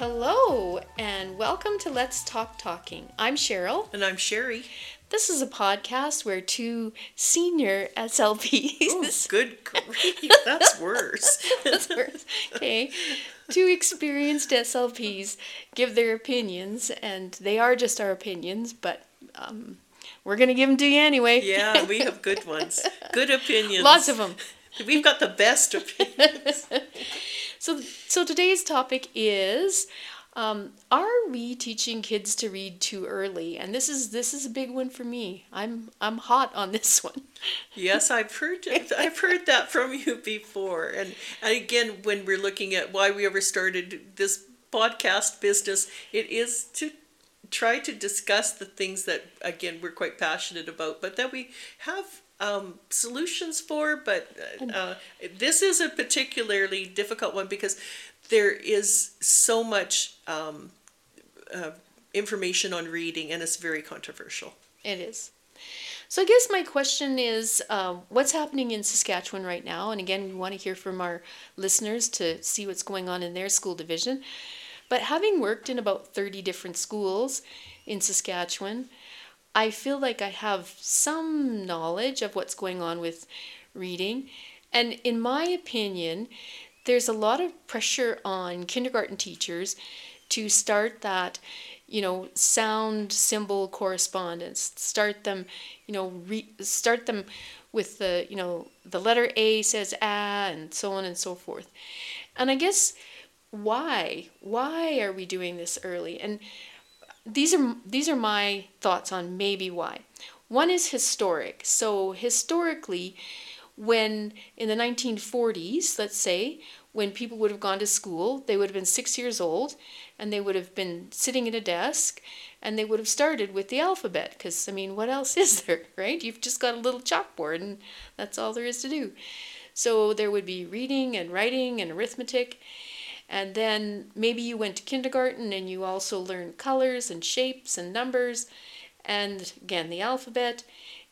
Hello, and welcome to Let's Talk Talking. I'm Cheryl. And I'm Sherry. This is a podcast where two senior SLPs. Oh, good grief, that's worse. That's worse. Okay. Two experienced SLPs give their opinions, and they are just our opinions, but um, we're going to give them to you anyway. Yeah, we have good ones. Good opinions. Lots of them. We've got the best opinions. So, so today's topic is um, are we teaching kids to read too early? And this is this is a big one for me. I'm I'm hot on this one. Yes, I've heard I've heard that from you before. And, and again, when we're looking at why we ever started this podcast business, it is to try to discuss the things that again we're quite passionate about, but that we have um, solutions for. But uh, this is a particularly difficult one because there is so much um, uh, information on reading, and it's very controversial. It is. So I guess my question is, uh, what's happening in Saskatchewan right now? And again, we want to hear from our listeners to see what's going on in their school division. But having worked in about 30 different schools in Saskatchewan, I feel like I have some knowledge of what's going on with reading. And in my opinion, there's a lot of pressure on kindergarten teachers to start that, you know, sound symbol correspondence. Start them, you know, re- start them with the, you know, the letter A says ah and so on and so forth. And I guess why? Why are we doing this early? And these are these are my thoughts on maybe why. One is historic. So historically, when in the 1940s, let's say, when people would have gone to school, they would have been six years old and they would have been sitting at a desk and they would have started with the alphabet because, I mean, what else is there, right? You've just got a little chalkboard and that's all there is to do. So there would be reading and writing and arithmetic. And then maybe you went to kindergarten and you also learned colors and shapes and numbers and again the alphabet.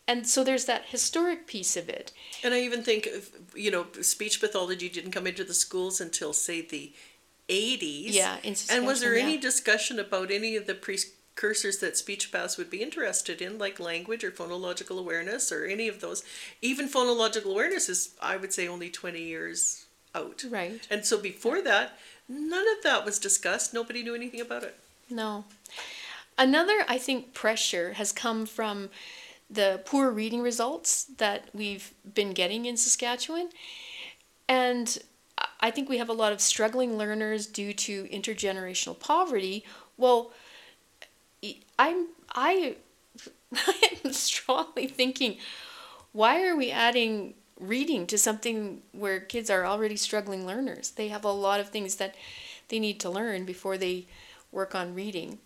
And so there's that historic piece of it. And I even think, you know, speech pathology didn't come into the schools until, say, the 80s. Yeah, and was there yeah. any discussion about any of the precursors that speech paths would be interested in, like language or phonological awareness or any of those? Even phonological awareness is, I would say, only 20 years out. Right. And so before that, none of that was discussed. Nobody knew anything about it. No. Another, I think, pressure has come from the poor reading results that we've been getting in Saskatchewan. And I think we have a lot of struggling learners due to intergenerational poverty. Well, I'm I I am strongly thinking why are we adding reading to something where kids are already struggling learners? They have a lot of things that they need to learn before they work on reading.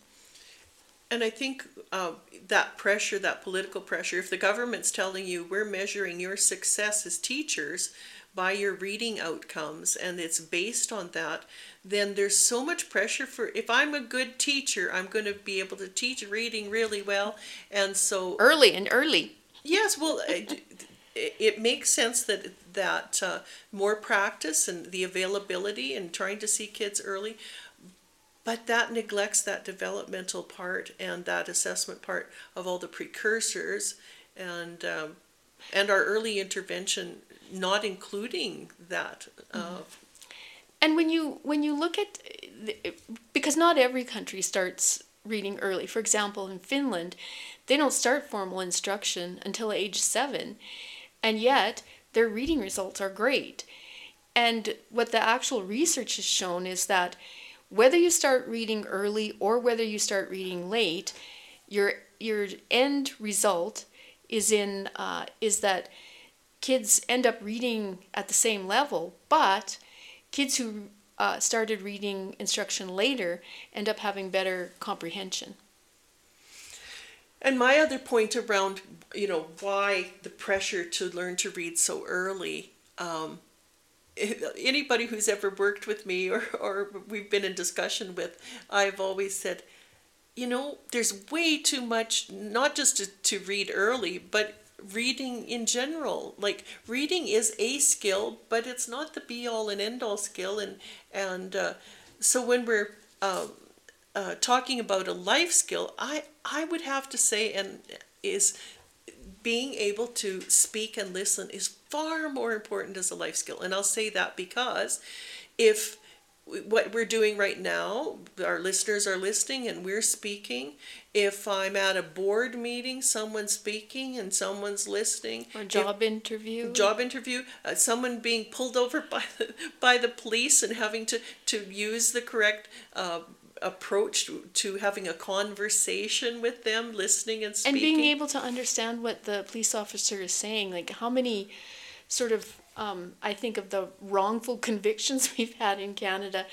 And I think uh, that pressure, that political pressure, if the government's telling you we're measuring your success as teachers by your reading outcomes and it's based on that, then there's so much pressure for if I'm a good teacher, I'm going to be able to teach reading really well. And so early and early. Yes, well, it, it makes sense that that uh, more practice and the availability and trying to see kids early but that neglects that developmental part and that assessment part of all the precursors and um, and our early intervention not including that uh, and when you when you look at because not every country starts reading early. For example in finland they don't start formal instruction until age seven and yet their reading results are great and what the actual research has shown is that whether you start reading early or whether you start reading late, your your end result is in uh, is that kids end up reading at the same level, but kids who uh, started reading instruction later end up having better comprehension. And my other point around, you know, why the pressure to learn to read so early um, anybody who's ever worked with me or, or we've been in discussion with, I've always said, you know, there's way too much, not just to, to read early, but reading in general. Like reading is a skill, but it's not the be all and end all skill. And, and uh, so when we're um, uh, talking about a life skill, I I would have to say, and is being able to speak and listen is far more important as a life skill. And I'll say that because if what we're doing right now, our listeners are listening and we're speaking. If I'm at a board meeting, someone's speaking and someone's listening. Or job if, interview. Job interview. Uh, someone being pulled over by the, by the police and having to, to use the correct uh, approach to, to having a conversation with them, listening and speaking. And being able to understand what the police officer is saying. Like how many sort of um, I think of the wrongful convictions we've had in Canada,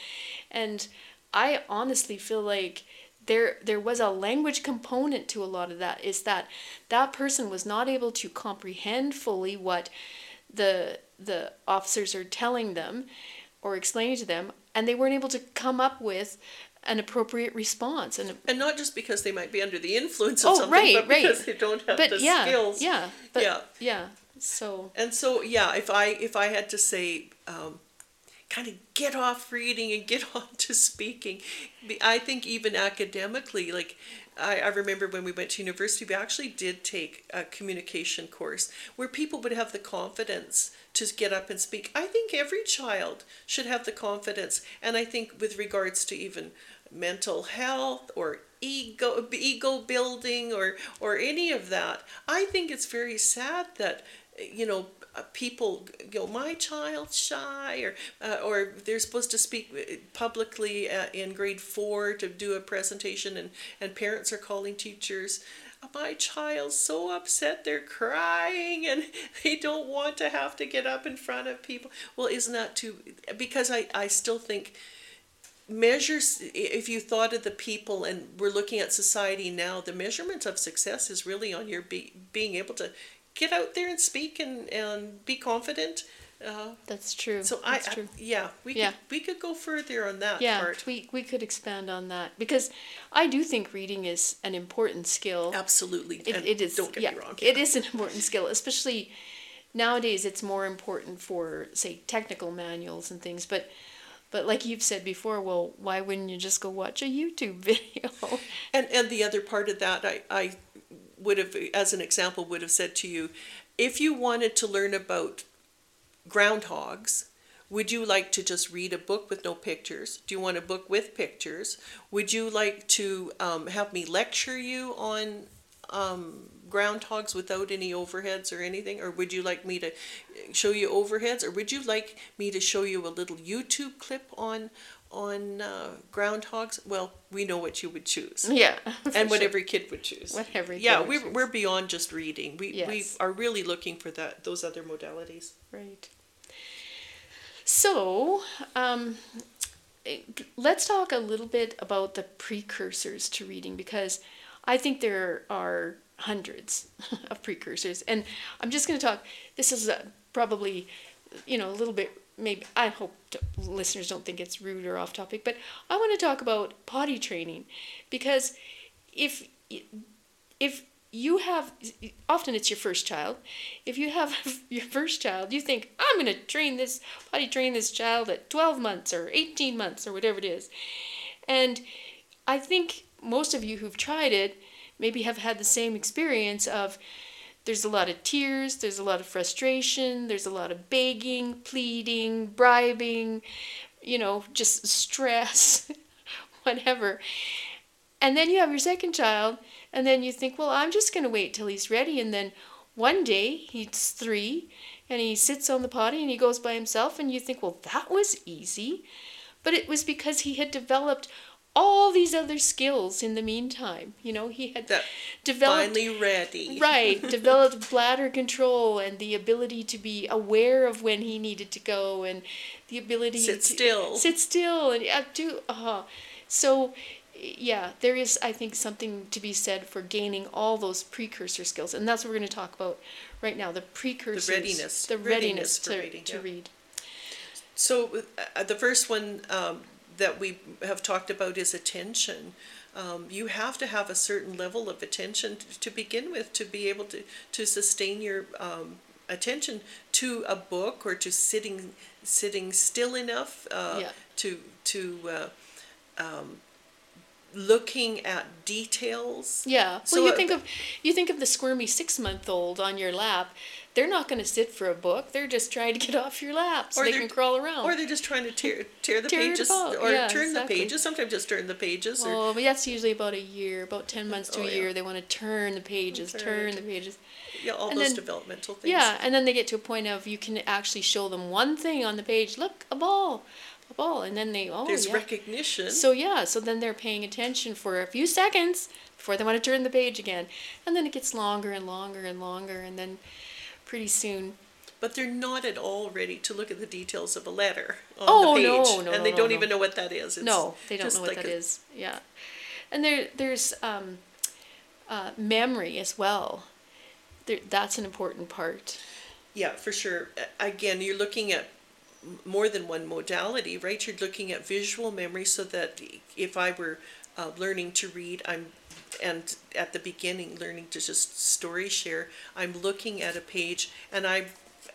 and I honestly feel like there there was a language component to a lot of that. Is that that person was not able to comprehend fully what the the officers are telling them or explaining to them, and they weren't able to come up with an appropriate response and and not just because they might be under the influence of oh, something right, but right. because they don't have but the yeah, skills yeah but, yeah yeah so and so yeah, if I if I had to say, um, kind of get off reading and get on to speaking, I think even academically, like I, I remember when we went to university, we actually did take a communication course where people would have the confidence to get up and speak. I think every child should have the confidence, and I think with regards to even mental health or ego ego building or or any of that i think it's very sad that eh, you know people go my child's shy or uh, or they're supposed to speak uh, publicly uh, in grade 4 to do a presentation and and parents are calling teachers my child's so upset they're crying and they don't want to have to get up in front of people. Well isn't that too because i i still think measures if you thought of the people and we're looking at society now the measurement of success is really on your be, being able to get out there and speak and, and be confident. Uh, That's true. So That's I, true. I, yeah, we yeah. could we could go further on that yeah, part. we we could expand on that because I do think reading is an important skill. Absolutely, it, it is. Don't get yeah, me wrong. It is an important skill, especially nowadays. It's more important for say technical manuals and things, but. But like you've said before, well, why wouldn't you just go watch a YouTube video? And and the other part of that, I, I would have, as an example, would have said to you, if you wanted to learn about groundhogs, would you like to just read a book with no pictures? Do you want a book with pictures? Would you like to um, have me lecture you on um, groundhogs without any overheads or anything? Or would you like me to show you overheads? Or would you like me to show you a little YouTube clip on on uh, groundhogs, well, we know what you would choose. Yeah, and what sure. every kid would choose. What every yeah, we're choose. we're beyond just reading. We yes. we are really looking for that those other modalities. Right. So, um, let's talk a little bit about the precursors to reading because I think there are hundreds of precursors, and I'm just going to talk. This is a, probably, you know, a little bit maybe I hope listeners don't think it's rude or off topic, but I want to talk about potty training. Because if if you have often it's your first child. If you have your first child you think i'm going to train this potty train this child at 12 months or 18 months or whatever it is. And i think most of you who've tried it maybe have had the same experience of there's a lot of tears, there's a lot of frustration, there's a lot of begging, pleading, bribing, you know, just stress, whatever. And then you have your second child, and then you think, well, I'm just going to wait till he's ready. And then one day he's three, and he sits on the potty and he goes by himself, and you think, well, that was easy. But it was because he had developed all these other skills in the meantime. You know, he had that developed finally ready. right, developed bladder control and the ability to be aware of when he needed to go and the ability sit to still. Sit still and uh, do uh-huh. so yeah, there is I think something to be said for gaining all those precursor skills. And that's what we're going to talk about right now, the precursors, the readiness, the readiness, readiness to, reading, to yeah. read. So uh, the first one um, that we have talked about is attention. Um, you have to have a certain level of attention to, to begin with to be able to, to sustain your um, attention to a book or to sitting sitting still enough uh, yeah. to to uh, um, looking at details. Yeah. Well, So, you uh, think of you think of the squirmy six month old on your lap. They're not going to sit for a book. They're just trying to get off your lap so Or they can crawl around. Or they're just trying to tear tear the Tear pages or yeah, turn exactly. the pages. Sometimes just turn the pages. Or, oh, but that's usually about a year, about ten months to Oh, a yeah. year. They want to turn the pages, Turn turn the pages. yeah, all and those then- developmental things. Yeah, and then they get to a point of you can actually show them one thing on the page. Look, a ball, a ball, and then they oh There's yeah. recognition. So yeah, so then they're paying attention for a few seconds before they want to turn the page again, and then it gets longer and longer and longer, and then pretty soon. but they're not at all ready to look at the details of a letter on Oh, the page. no, no, and they no, don't no. even know what that is. It's no, they don't know what like that a- is. Yeah, and there there's um, uh, memory as well. There, that's an important part. Yeah, for sure. Again, you're looking at more than one modality, right? You're looking at visual memory so that if I were uh, learning to read, I'm and at the beginning learning to just story share, I'm looking at a page and I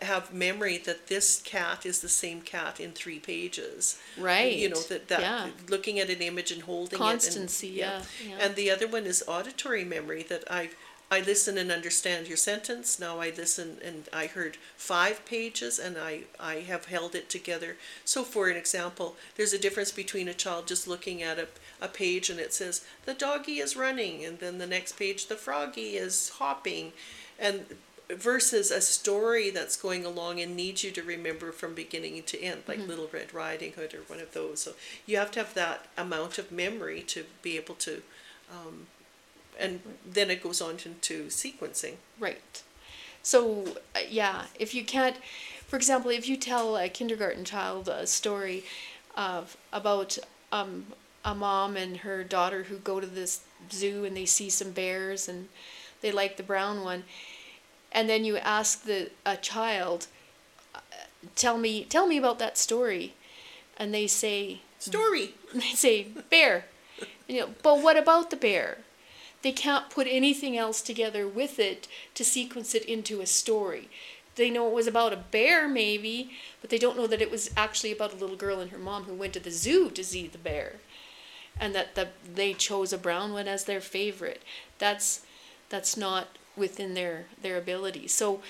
have memory that this cat is the same cat in three pages. Right. You know that that Yeah. looking at an image and holding Constancy, it. And, yeah, yeah. And the other one is auditory memory that I I listen and understand your sentence. Now I listen and I heard five pages and I I have held it together. So for an example, there's a difference between a child just looking at a a page and it says the doggy is running and then the next page the froggy is hopping and versus a story that's going along and needs you to remember from beginning to end like little red riding hood or one of those so you have to have that amount of memory to be able to um, and then it goes on into sequencing Right. So, uh, yeah, if you can't, for example, if you tell a kindergarten child a story of about um, a mom and her daughter who go to this zoo and they see some bears and they like the brown one, and then you ask the a child, uh, tell me tell me about that story, and they say story they say bear, you know, but what about the bear? They can't put anything else together with it to sequence it into a story. They know it was about a bear, maybe, but they don't know that it was actually about a little girl and her mom who went to the zoo to see the bear, and that the, they chose a brown one as their favorite. That's that's not within their their ability. So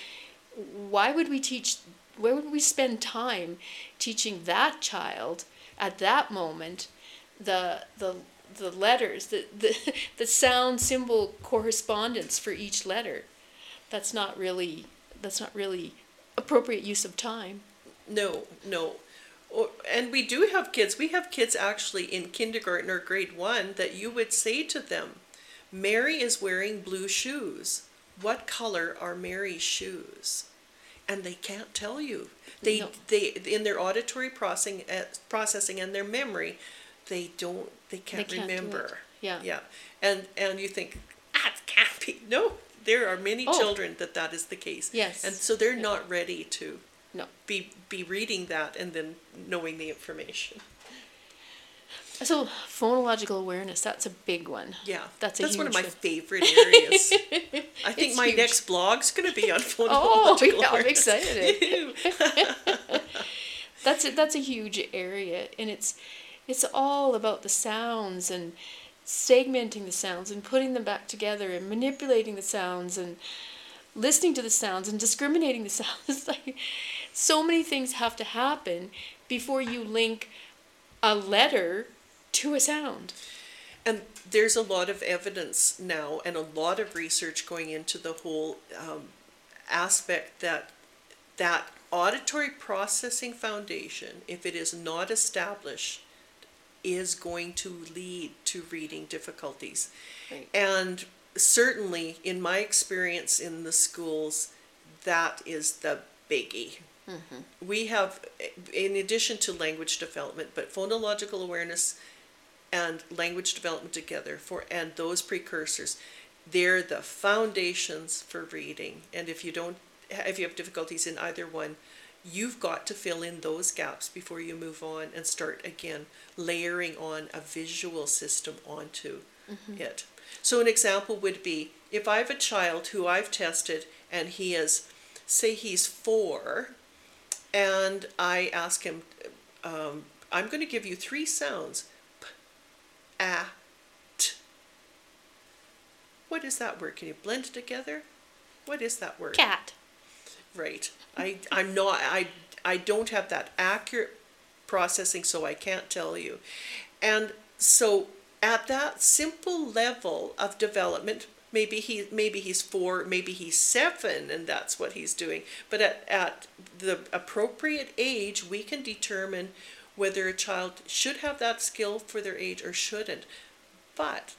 why would we teach? Why would we spend time teaching that child at that moment the the the letters, the, the, the sound symbol correspondence for each letter. That's not really that's not really appropriate use of time. no no or, and we do have kids we have kids actually in kindergarten or grade one that you would say to them mary is wearing blue shoes what color are mary's shoes and they can't tell you they No. they in their auditory processing uh, processing and their memory they don't they can't, can't remember Yeah. yeah and and you think ah it can't be no there are many Oh. children that that is the case Yes. and so they're Yeah. not ready to No. be be reading that and then knowing the information So phonological awareness, that's a big one. yeah That's a that's one of my one. favorite areas i think It's my huge. next blog's going to be on phonological Oh, yeah, I'm excited. That's a, that's a huge area and it's it's all about the sounds and segmenting the sounds and putting them back together and manipulating the sounds and listening to the sounds and discriminating the sounds. It's like so many things have to happen before you link a letter to a sound. And there's a lot of evidence now and a lot of research going into the whole um, aspect that that auditory processing foundation, if it is not established, is going to lead to reading difficulties. Right. And certainly, in my experience in the schools, that is the biggie. Mm-hmm. We have, in addition to language development, but phonological awareness and language development together for and those precursors they're the foundations for reading and if you don't if you have difficulties in either one you've got to fill in those gaps before you move on and start again layering on a visual system onto it so an example would be if i have a child who i've tested and he is say he's four and i ask him um, i'm going to give you three sounds ah, what is that word? Can you blend it together? What is that word? Cat. Right. I I'm not I I don't have that accurate processing so I can't tell you. And so at that simple level of development maybe he maybe he's 4 maybe he's 7 and that's what he's doing but at at the appropriate age we can determine whether a child should have that skill for their age or shouldn't but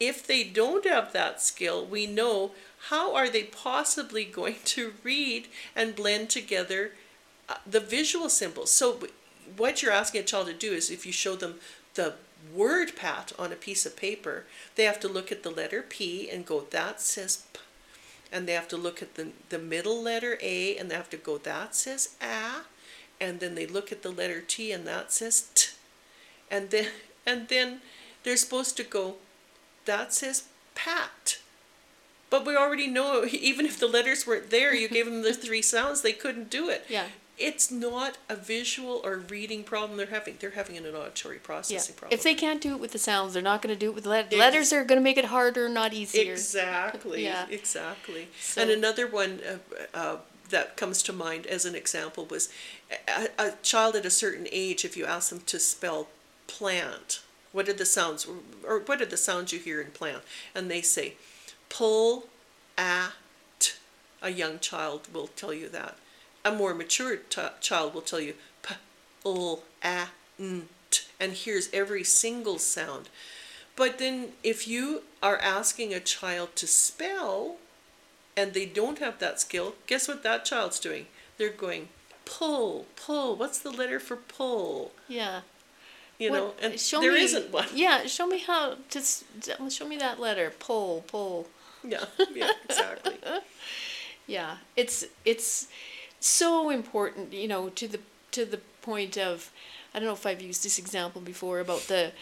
if they don't have that skill, we know how are they possibly going to read and blend together uh, the visual symbols. So what you're asking a child to do is if you show them the word pat on a piece of paper, they have to look at the letter P and go, that says P. And they have to look at the, the middle letter A and they have to go, that says A. And then they look at the letter T and that says T. And then, and then they're supposed to go, that says pat. But we already know, even if the letters weren't there, you gave them the three sounds, they couldn't do it. Yeah. It's not a visual or reading problem they're having. They're having an auditory Yeah. processing problem. If they can't do it with the sounds, they're not going to do it with the let- letters. Are going to make it harder, not easier. Exactly. Yeah. Exactly. So- And another one uh, uh, that comes to mind as an example was a, a child at a certain age. If you ask them to spell plant, what are the sounds, or what are the sounds you hear in plant? And they say, pull, at. A young child will tell you that. A more mature t- child will tell you, pull ul, a, n, t, and hears every single sound. But then if you are asking a child to spell and they don't have that skill, guess what that child's doing? They're going pull, pull. What's the letter for pull? Yeah. You What- know, and show there me, not one. Yeah, show me how to show me that letter. Pull, pull. Yeah, yeah, exactly. Yeah, it's it's so important, you know, to the to the point of I don't know if I've used this example before about the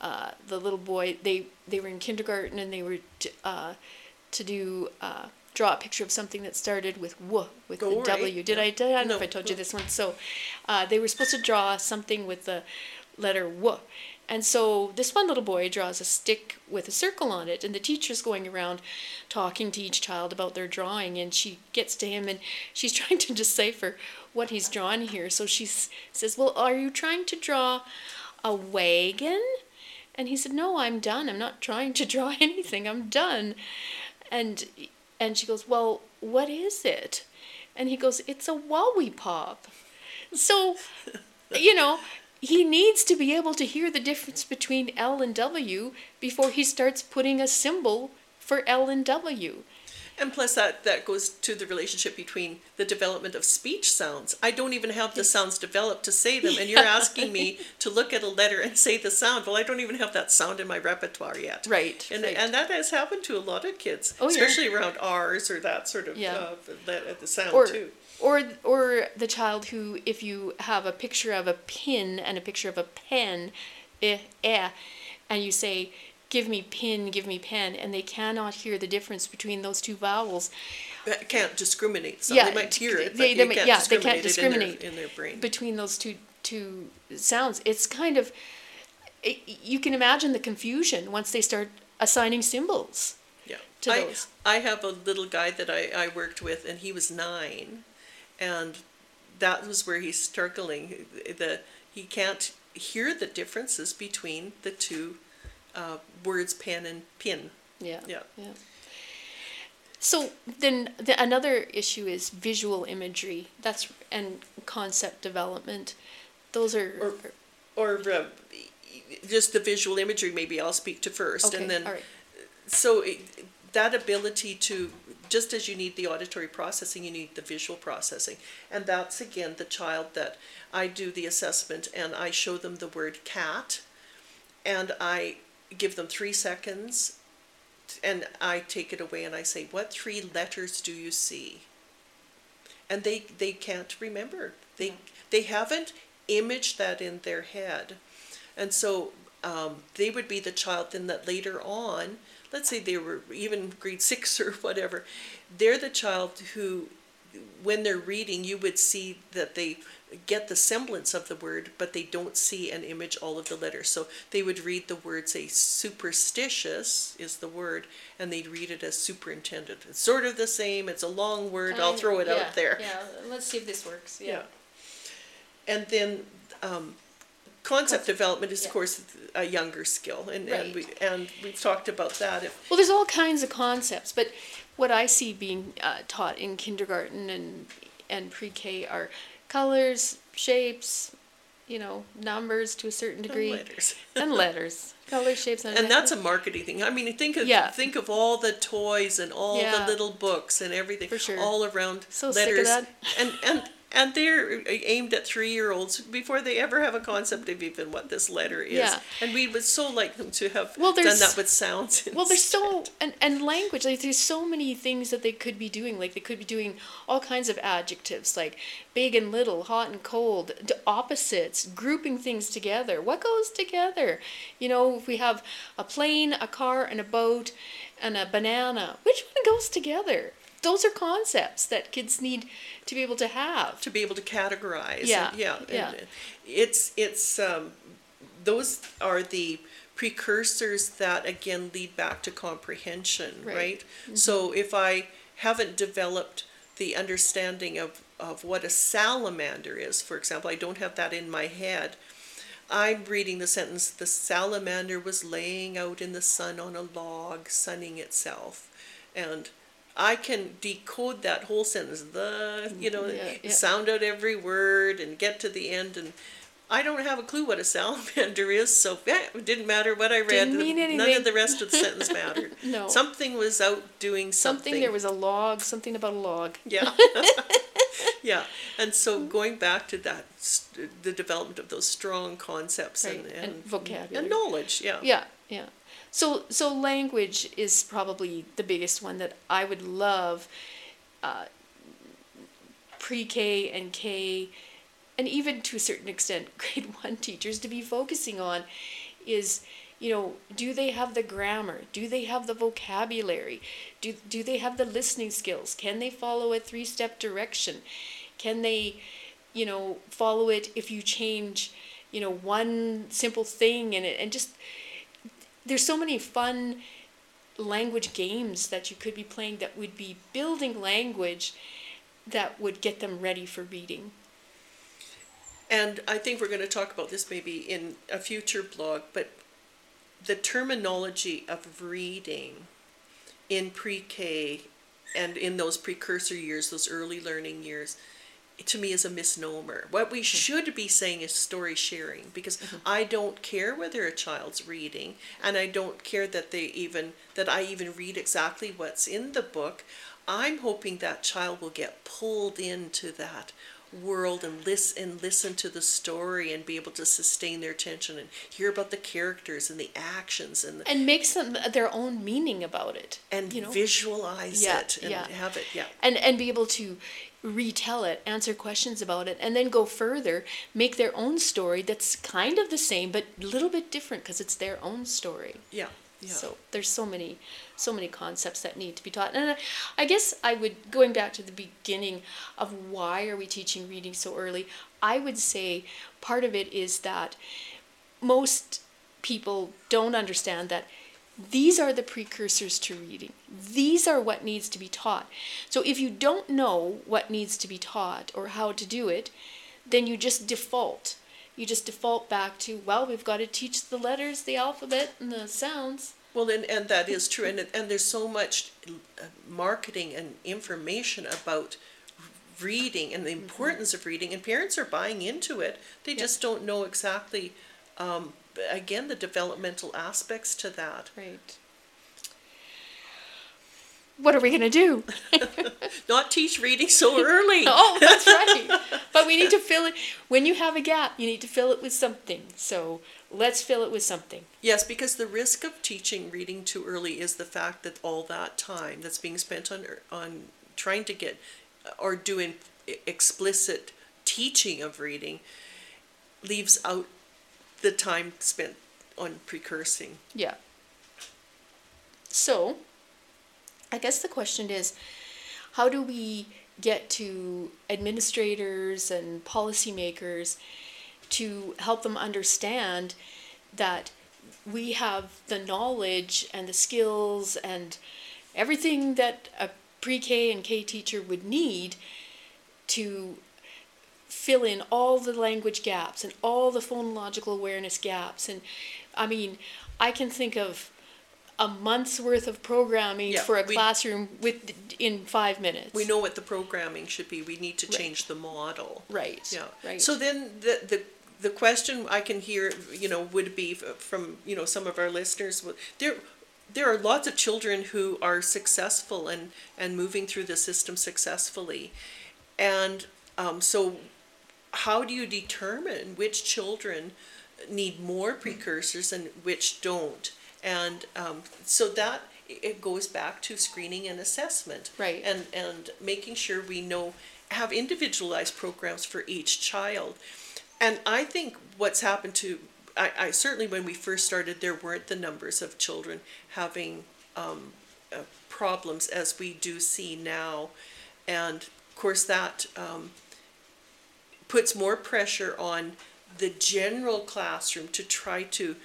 uh, the little boy. They they were in kindergarten and they were t- uh, to do uh, draw a picture of something that started with w with Oh, the right. W. Did I? Did, I don't know if I told you this one. So uh, they were supposed to draw something with the letter w. And so this one little boy draws a stick with a circle on it, and the teacher's going around talking to each child about their drawing, and she gets to him and she's trying to decipher what he's drawn here. So she says, Well, are you trying to draw a wagon? And he said, No, I'm done. I'm not trying to draw anything. I'm done. And and she goes, Well, what is it? And he goes, It's a wowie pop. So, you know, he needs to be able to hear the difference between L and W before he starts putting a symbol for L and W. And plus, that, that goes to the relationship between the development of speech sounds. I don't even have the sounds developed to say them, and you're asking me to look at a letter and say the sound. Well, I don't even have that sound in my repertoire yet. Right, And, right. and that has happened to a lot of kids, Oh, yeah. especially around R's or that sort of Yeah. uh, the, the sound or too. Or or the child who if you have a picture of a pin and a picture of a pen eh, eh, and you say give me pin give me pen and they cannot hear the difference between those two vowels That can't discriminate. So Yeah, they might hear it, but they- they, they can't yeah, they discriminate can't discriminate in their, in their brain. between those two two sounds it's kind of it, you can imagine the confusion once they start assigning symbols Yeah. to I, those. I have a little guy that I, I worked with, and he was nine, and that was where he's struggling. The he can't hear the differences between the two uh, words, pen and pin. yeah Yeah. yeah so then the, another issue is visual imagery that's and concept development those are Or, or uh, just the visual imagery. Maybe I'll speak to first, okay and then all right so it, that ability to just as you need the auditory processing you need the visual processing. And that's again the child that i do the assessment and i show them the word cat and i give them three seconds and i take it away and i say what three letters do you see? And they they can't remember. They Yeah. they haven't imaged that in their head. And so um, they would be the child then that later on, let's say they were even grade six or whatever, they're the child who when they're reading, you would see that they get the semblance of the word, but they don't see and image all of the letters. So they would read the word, say, superstitious is the word, and they'd read it as superintendent. It's sort of the same, it's a long word, I'll throw it Yeah, out there. Yeah, let's see if this works. Yeah. Yeah. And then um, concept development is, yeah. of course, a younger skill, and, and, we, and we've talked about that. Well, there's all kinds of concepts, but what I see being uh, taught in kindergarten and and pre-K are colors, shapes, you know, numbers to a certain degree, letters. and letters, colors, shapes, and, And that's a marketing thing. I mean, think of Yeah. think of all the toys and all Yeah. the little books and everything, For sure. all around So sick of letters. that. And and and they're aimed at three year olds before they ever have a concept of even what this letter is. Yeah. And we would so like them to have Well, done that with sounds. Well, there's so and and language like there's so many things that they could be doing. Like they could be doing all kinds of adjectives like big and little, hot and cold, opposites, grouping things together. What goes together? You know, if we have a plane, a car, and a boat, and a banana, which one goes together? Those are concepts that kids need to be able to have. to be able to categorize. Yeah, and, yeah. yeah. And it's it's um, those are the precursors that again lead back to comprehension, Right. right? So if I haven't developed the understanding of of what a salamander is, for example, I don't have that in my head. I'm reading the sentence, the salamander was laying out in the sun on a log, sunning itself. And I can decode that whole sentence, the, you know, Yeah, yeah. sound out every word and get to the end. And I don't have a clue what a salamander is, so yeah, it didn't matter what I read. Didn't mean None of the rest of the sentence mattered. No. Something was out doing something. Something there was a log, something about a log. Yeah. yeah. And so going back to that, the development of those strong concepts and, and, and vocabulary. and knowledge. Yeah. Yeah, yeah. So so language is probably the biggest one that I would love uh, pre-K and K and even to a certain extent grade 1 teachers to be focusing on is you know do they have the grammar? Do they have the vocabulary? Do do they have the listening skills? Can they follow a three step direction? Can they you know follow it if you change you know one simple thing in it? And just there's so many fun language games that you could be playing that would be building language that would get them ready for reading. And I think we're going to talk about this maybe in a future blog, but the terminology of reading in pre K and in those precursor years, those early learning years, to me is a misnomer. What we hmm. should be saying is story sharing because mm-hmm. I don't care whether a child's reading and I don't care that they even that I even read exactly what's in the book. I'm hoping that child will get pulled into that world and listen and listen to the story and be able to sustain their attention and hear about the characters and the actions and And makes them their own meaning about it. and you know? visualize Yeah, it and yeah. have it yeah and and be able to retell it, answer questions about it, and then go further, make their own story that's kind of the same but a little bit different because it's their own story. yeah yeah So there's so many, so many concepts that need to be taught. And I, I guess I would, going back to the beginning of why are we teaching reading so early, I would say part of it is that most people don't understand that these are the precursors to reading. These are what needs to be taught. So if you don't know what needs to be taught or how to do it, then you just default. You just default back to, well, we've got to teach the letters, the alphabet, and the sounds. Well, and, and that is true, and and there's so much uh, marketing and information about reading and the importance of reading, and parents are buying into it. They just don't know exactly, um, again, the developmental aspects to that. Right. What are we going to do? Not teach reading so early. oh, that's right. But we need to fill it. When you have a gap, you need to fill it with something. So let's fill it with something. Yes, because the risk of teaching reading too early is the fact that all that time that's being spent on on trying to get uh, or doing explicit teaching of reading leaves out the time spent on precursing. Yeah. So, I guess the question is how do we get to administrators and policymakers to help them understand that we have the knowledge and the skills and everything that a pre-K and K teacher would need to fill in all the language gaps and all the phonological awareness gaps? And I mean I can think of a month's worth of programming Yeah, for a we- classroom with in 5 minutes. We know what the programming should be. We need to change the model. right. Yeah. Right. So then the, the, the question I can hear, you know, would be f- from, you know, some of our listeners, there, there are lots of children who are successful and, and moving through the system successfully. And um, so how do you determine which children need more precursors and which don't? And um, so that it goes back to screening and assessment. Right. And and making sure we know have individualized programs for each child. And I think what's happened to I, I certainly when we first started there weren't the numbers of children having um, uh, problems as we do see now. And of course that um, puts more pressure on the general classroom to try to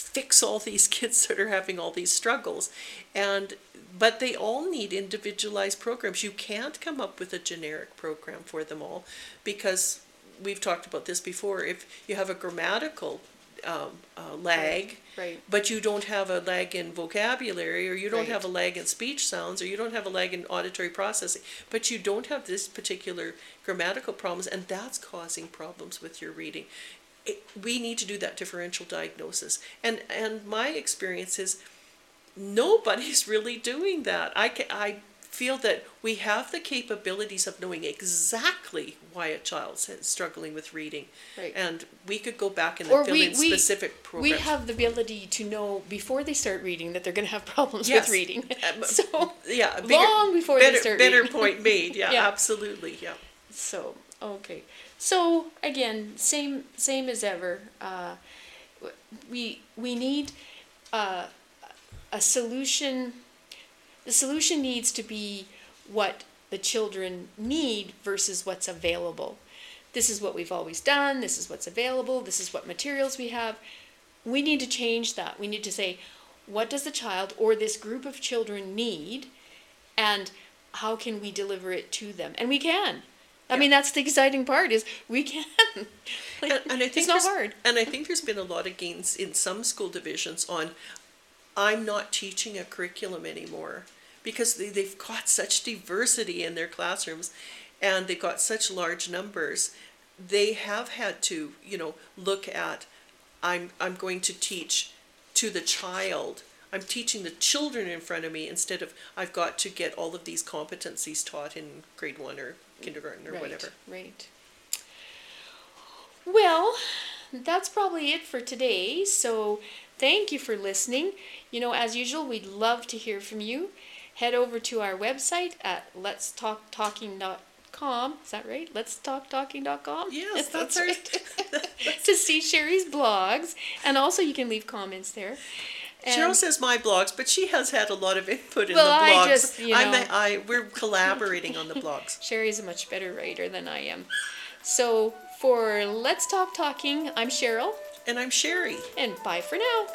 fix all these kids that are having all these struggles and but they all need individualized programs you can't come up with a generic program for them all because we've talked about this before if you have a grammatical um, uh, lag right. but you don't have a lag in vocabulary or you don't Right. have a lag in speech sounds or you don't have a lag in auditory processing but you don't have this particular grammatical problems and that's causing problems with your reading it, we need to do that differential diagnosis and and my experience is nobody's really doing that i ca- i feel that we have the capabilities of knowing exactly why a child's struggling with reading Right. and we could go back and Or fill we- in we- specific programs We have the ability to know before they start reading that they're going to have problems Yes. with reading. Um, so, yeah, bigger- long before better, they start better reading. point made. Yeah, Yeah. absolutely. Yeah. so okay. So again, same same as ever. Uh, we we need uh, a solution. The solution needs to be what the children need versus what's available. This is what we've always done. This is what's available. This is what materials we have. We need to change that. We need to say, what does the child or this group of children need, and how can we deliver it to them? And we can. I mean, that's the exciting part is we can. Like, And, and I think it's not hard. And I think there's been a lot of gains in some school divisions on, I'm not teaching a curriculum anymore, because they, they've got such diversity in their classrooms, and they've got such large numbers. They have had to, you know, look at, I'm I'm going to teach to the child. I'm teaching the children in front of me instead of I've got to get all of these competencies taught in grade one or kindergarten or right, whatever. Right. Well, that's probably it for today. So thank you for listening. You know, as usual, we'd love to hear from you. Head over to our website at letstalktalking.com. Is that right? Letstalktalking.com? Yes, that's that's our- to see Sherry's blogs. And also, you can leave comments there. Cheryl says my blogs, but she has had a lot of input in Well, the I blogs. just, you I'm know. a, I, we're collaborating on the blogs. Sherry's a much better writer than I am. So for Let's Talk Talking, I'm Cheryl, And I'm Sherry. and bye for now.